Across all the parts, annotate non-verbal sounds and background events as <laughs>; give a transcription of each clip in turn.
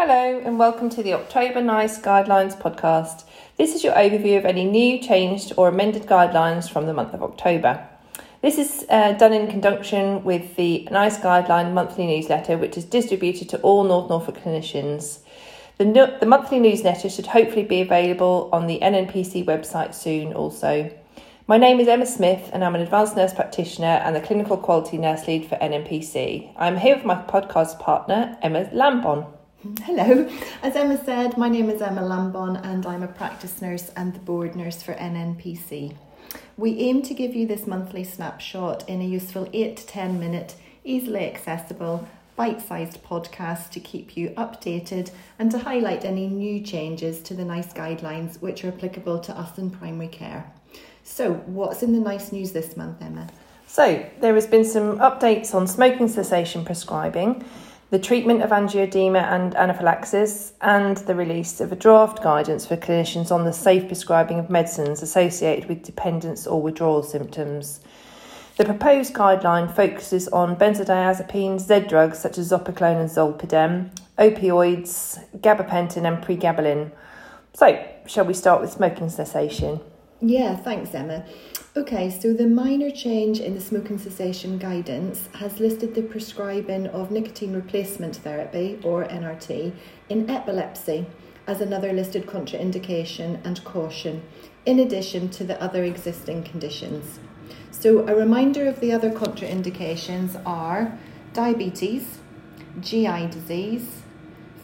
Hello, and welcome to the October NICE Guidelines podcast. This is your overview of any new, changed, or amended guidelines from the month of October. This is uh, done in conjunction with the NICE Guideline monthly newsletter, which is distributed to all North Norfolk clinicians. The, no- the monthly newsletter should hopefully be available on the NNPC website soon, also. My name is Emma Smith, and I'm an advanced nurse practitioner and the clinical quality nurse lead for NNPC. I'm here with my podcast partner, Emma Lambon. <laughs> Hello, as Emma said, my name is Emma Lambon, and I'm a practice nurse and the board nurse for NNPC. We aim to give you this monthly snapshot in a useful 8 to 10 minute, easily accessible, bite sized podcast to keep you updated and to highlight any new changes to the NICE guidelines which are applicable to us in primary care. So, what's in the nice news this month, Emma? So, there has been some updates on smoking cessation prescribing, the treatment of angioedema and anaphylaxis, and the release of a draft guidance for clinicians on the safe prescribing of medicines associated with dependence or withdrawal symptoms. The proposed guideline focuses on benzodiazepines, Z drugs such as zopiclone and zolpidem, opioids, gabapentin, and pregabalin. So, shall we start with smoking cessation? Yeah, thanks, Emma. Okay, so the minor change in the smoking cessation guidance has listed the prescribing of nicotine replacement therapy, or NRT, in epilepsy as another listed contraindication and caution, in addition to the other existing conditions. So, a reminder of the other contraindications are diabetes, GI disease,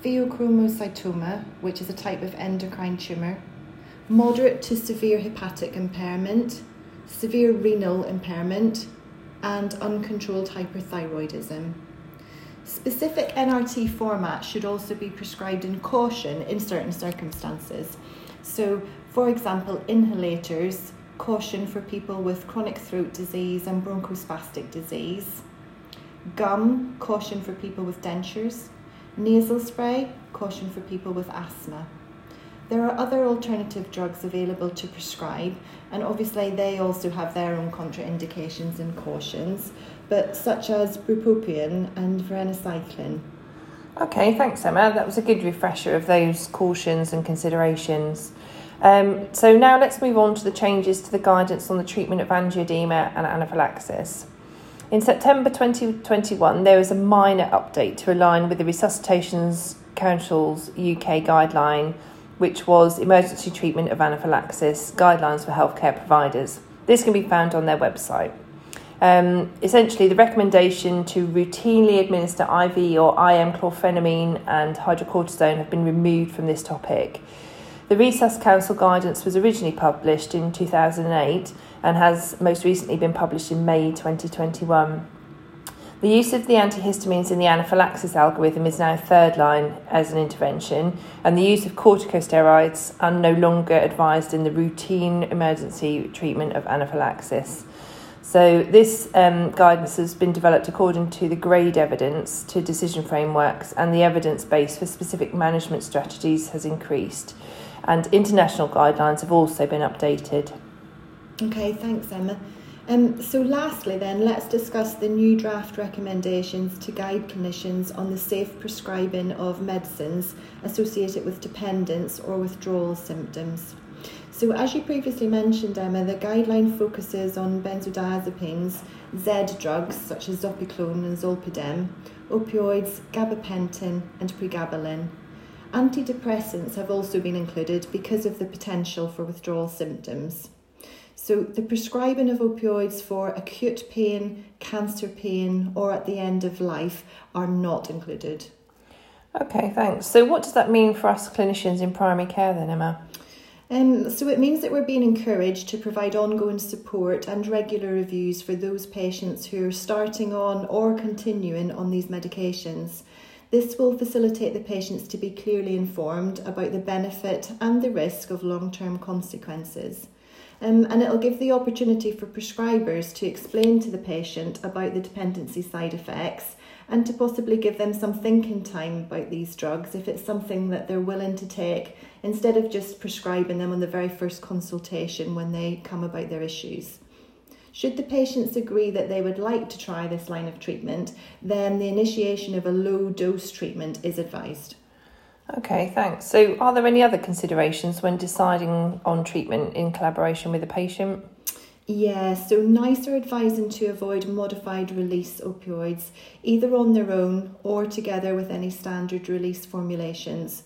pheochromocytoma, which is a type of endocrine tumour, moderate to severe hepatic impairment, severe renal impairment, and uncontrolled hyperthyroidism. Specific NRT format should also be prescribed in caution in certain circumstances. So, for example, inhalators, caution for people with chronic throat disease and bronchospastic disease. Gum, caution for people with dentures. Nasal spray, caution for people with asthma. There are other alternative drugs available to prescribe, and obviously they also have their own contraindications and cautions, but such as bupropion and varenicline. Okay, thanks, Emma. That was a good refresher of those cautions and considerations. Um, so now let's move on to the changes to the guidance on the treatment of angioedema and anaphylaxis. In September 2021, there was a minor update to align with the Resuscitations Council's UK guideline which was Emergency Treatment of Anaphylaxis Guidelines for Healthcare Providers. This can be found on their website. Um, essentially, the recommendation to routinely administer IV or IM chlorphenamine and hydrocortisone have been removed from this topic. The Resus Council guidance was originally published in 2008 and has most recently been published in May 2021. The use of the antihistamines in the anaphylaxis algorithm is now third line as an intervention, and the use of corticosteroids are no longer advised in the routine emergency treatment of anaphylaxis. So, this um, guidance has been developed according to the GRADE evidence to decision frameworks, and the evidence base for specific management strategies has increased. And international guidelines have also been updated. Okay, thanks, Emma. Um, so, lastly, then, let's discuss the new draft recommendations to guide clinicians on the safe prescribing of medicines associated with dependence or withdrawal symptoms. So, as you previously mentioned, Emma, the guideline focuses on benzodiazepines, Z drugs such as zopiclone and zolpidem, opioids, gabapentin, and pregabalin. Antidepressants have also been included because of the potential for withdrawal symptoms. So, the prescribing of opioids for acute pain, cancer pain, or at the end of life are not included. Okay, thanks. So, what does that mean for us clinicians in primary care then, Emma? Um, so, it means that we're being encouraged to provide ongoing support and regular reviews for those patients who are starting on or continuing on these medications. This will facilitate the patients to be clearly informed about the benefit and the risk of long term consequences. Um, and it'll give the opportunity for prescribers to explain to the patient about the dependency side effects and to possibly give them some thinking time about these drugs if it's something that they're willing to take instead of just prescribing them on the very first consultation when they come about their issues. Should the patients agree that they would like to try this line of treatment, then the initiation of a low dose treatment is advised. Okay, thanks. So, are there any other considerations when deciding on treatment in collaboration with a patient? Yeah, so NICE are advising to avoid modified release opioids either on their own or together with any standard release formulations.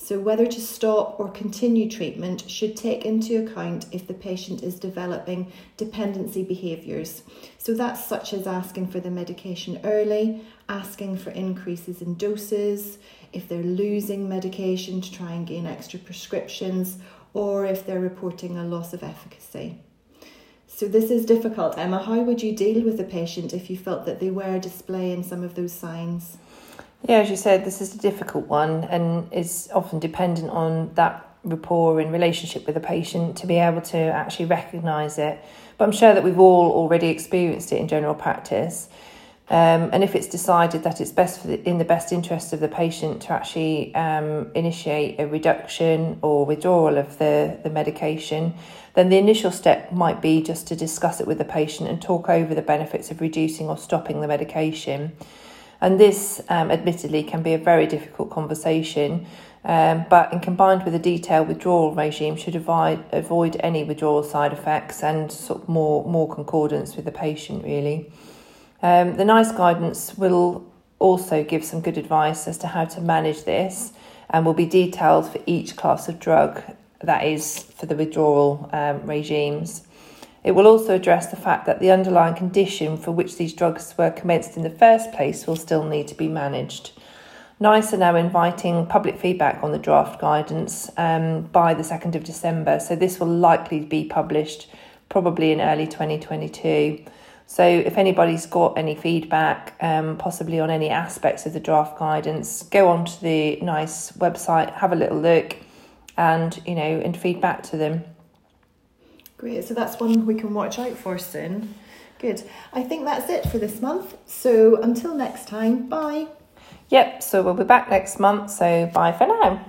So, whether to stop or continue treatment should take into account if the patient is developing dependency behaviours. So, that's such as asking for the medication early, asking for increases in doses, if they're losing medication to try and gain extra prescriptions, or if they're reporting a loss of efficacy. So this is difficult, Emma. How would you deal with a patient if you felt that they were displaying some of those signs? Yeah, as you said, this is a difficult one and is often dependent on that rapport and relationship with the patient to be able to actually recognise it. But I'm sure that we've all already experienced it in general practice. Um, and if it's decided that it's best the, in the best interest of the patient to actually um, initiate a reduction or withdrawal of the, the medication, then the initial step might be just to discuss it with the patient and talk over the benefits of reducing or stopping the medication. And this, um, admittedly, can be a very difficult conversation, um, but in combined with a detailed withdrawal regime, should avoid, avoid any withdrawal side effects and sort of more, more concordance with the patient, really. Um, the NICE guidance will also give some good advice as to how to manage this and will be detailed for each class of drug that is for the withdrawal um, regimes. It will also address the fact that the underlying condition for which these drugs were commenced in the first place will still need to be managed. NICE are now inviting public feedback on the draft guidance um, by the 2nd of December, so this will likely be published probably in early 2022. So, if anybody's got any feedback, um, possibly on any aspects of the draft guidance, go onto the NICE website, have a little look, and you know, and feedback to them. Great. So that's one we can watch out for soon. Good. I think that's it for this month. So until next time, bye. Yep. So we'll be back next month. So bye for now.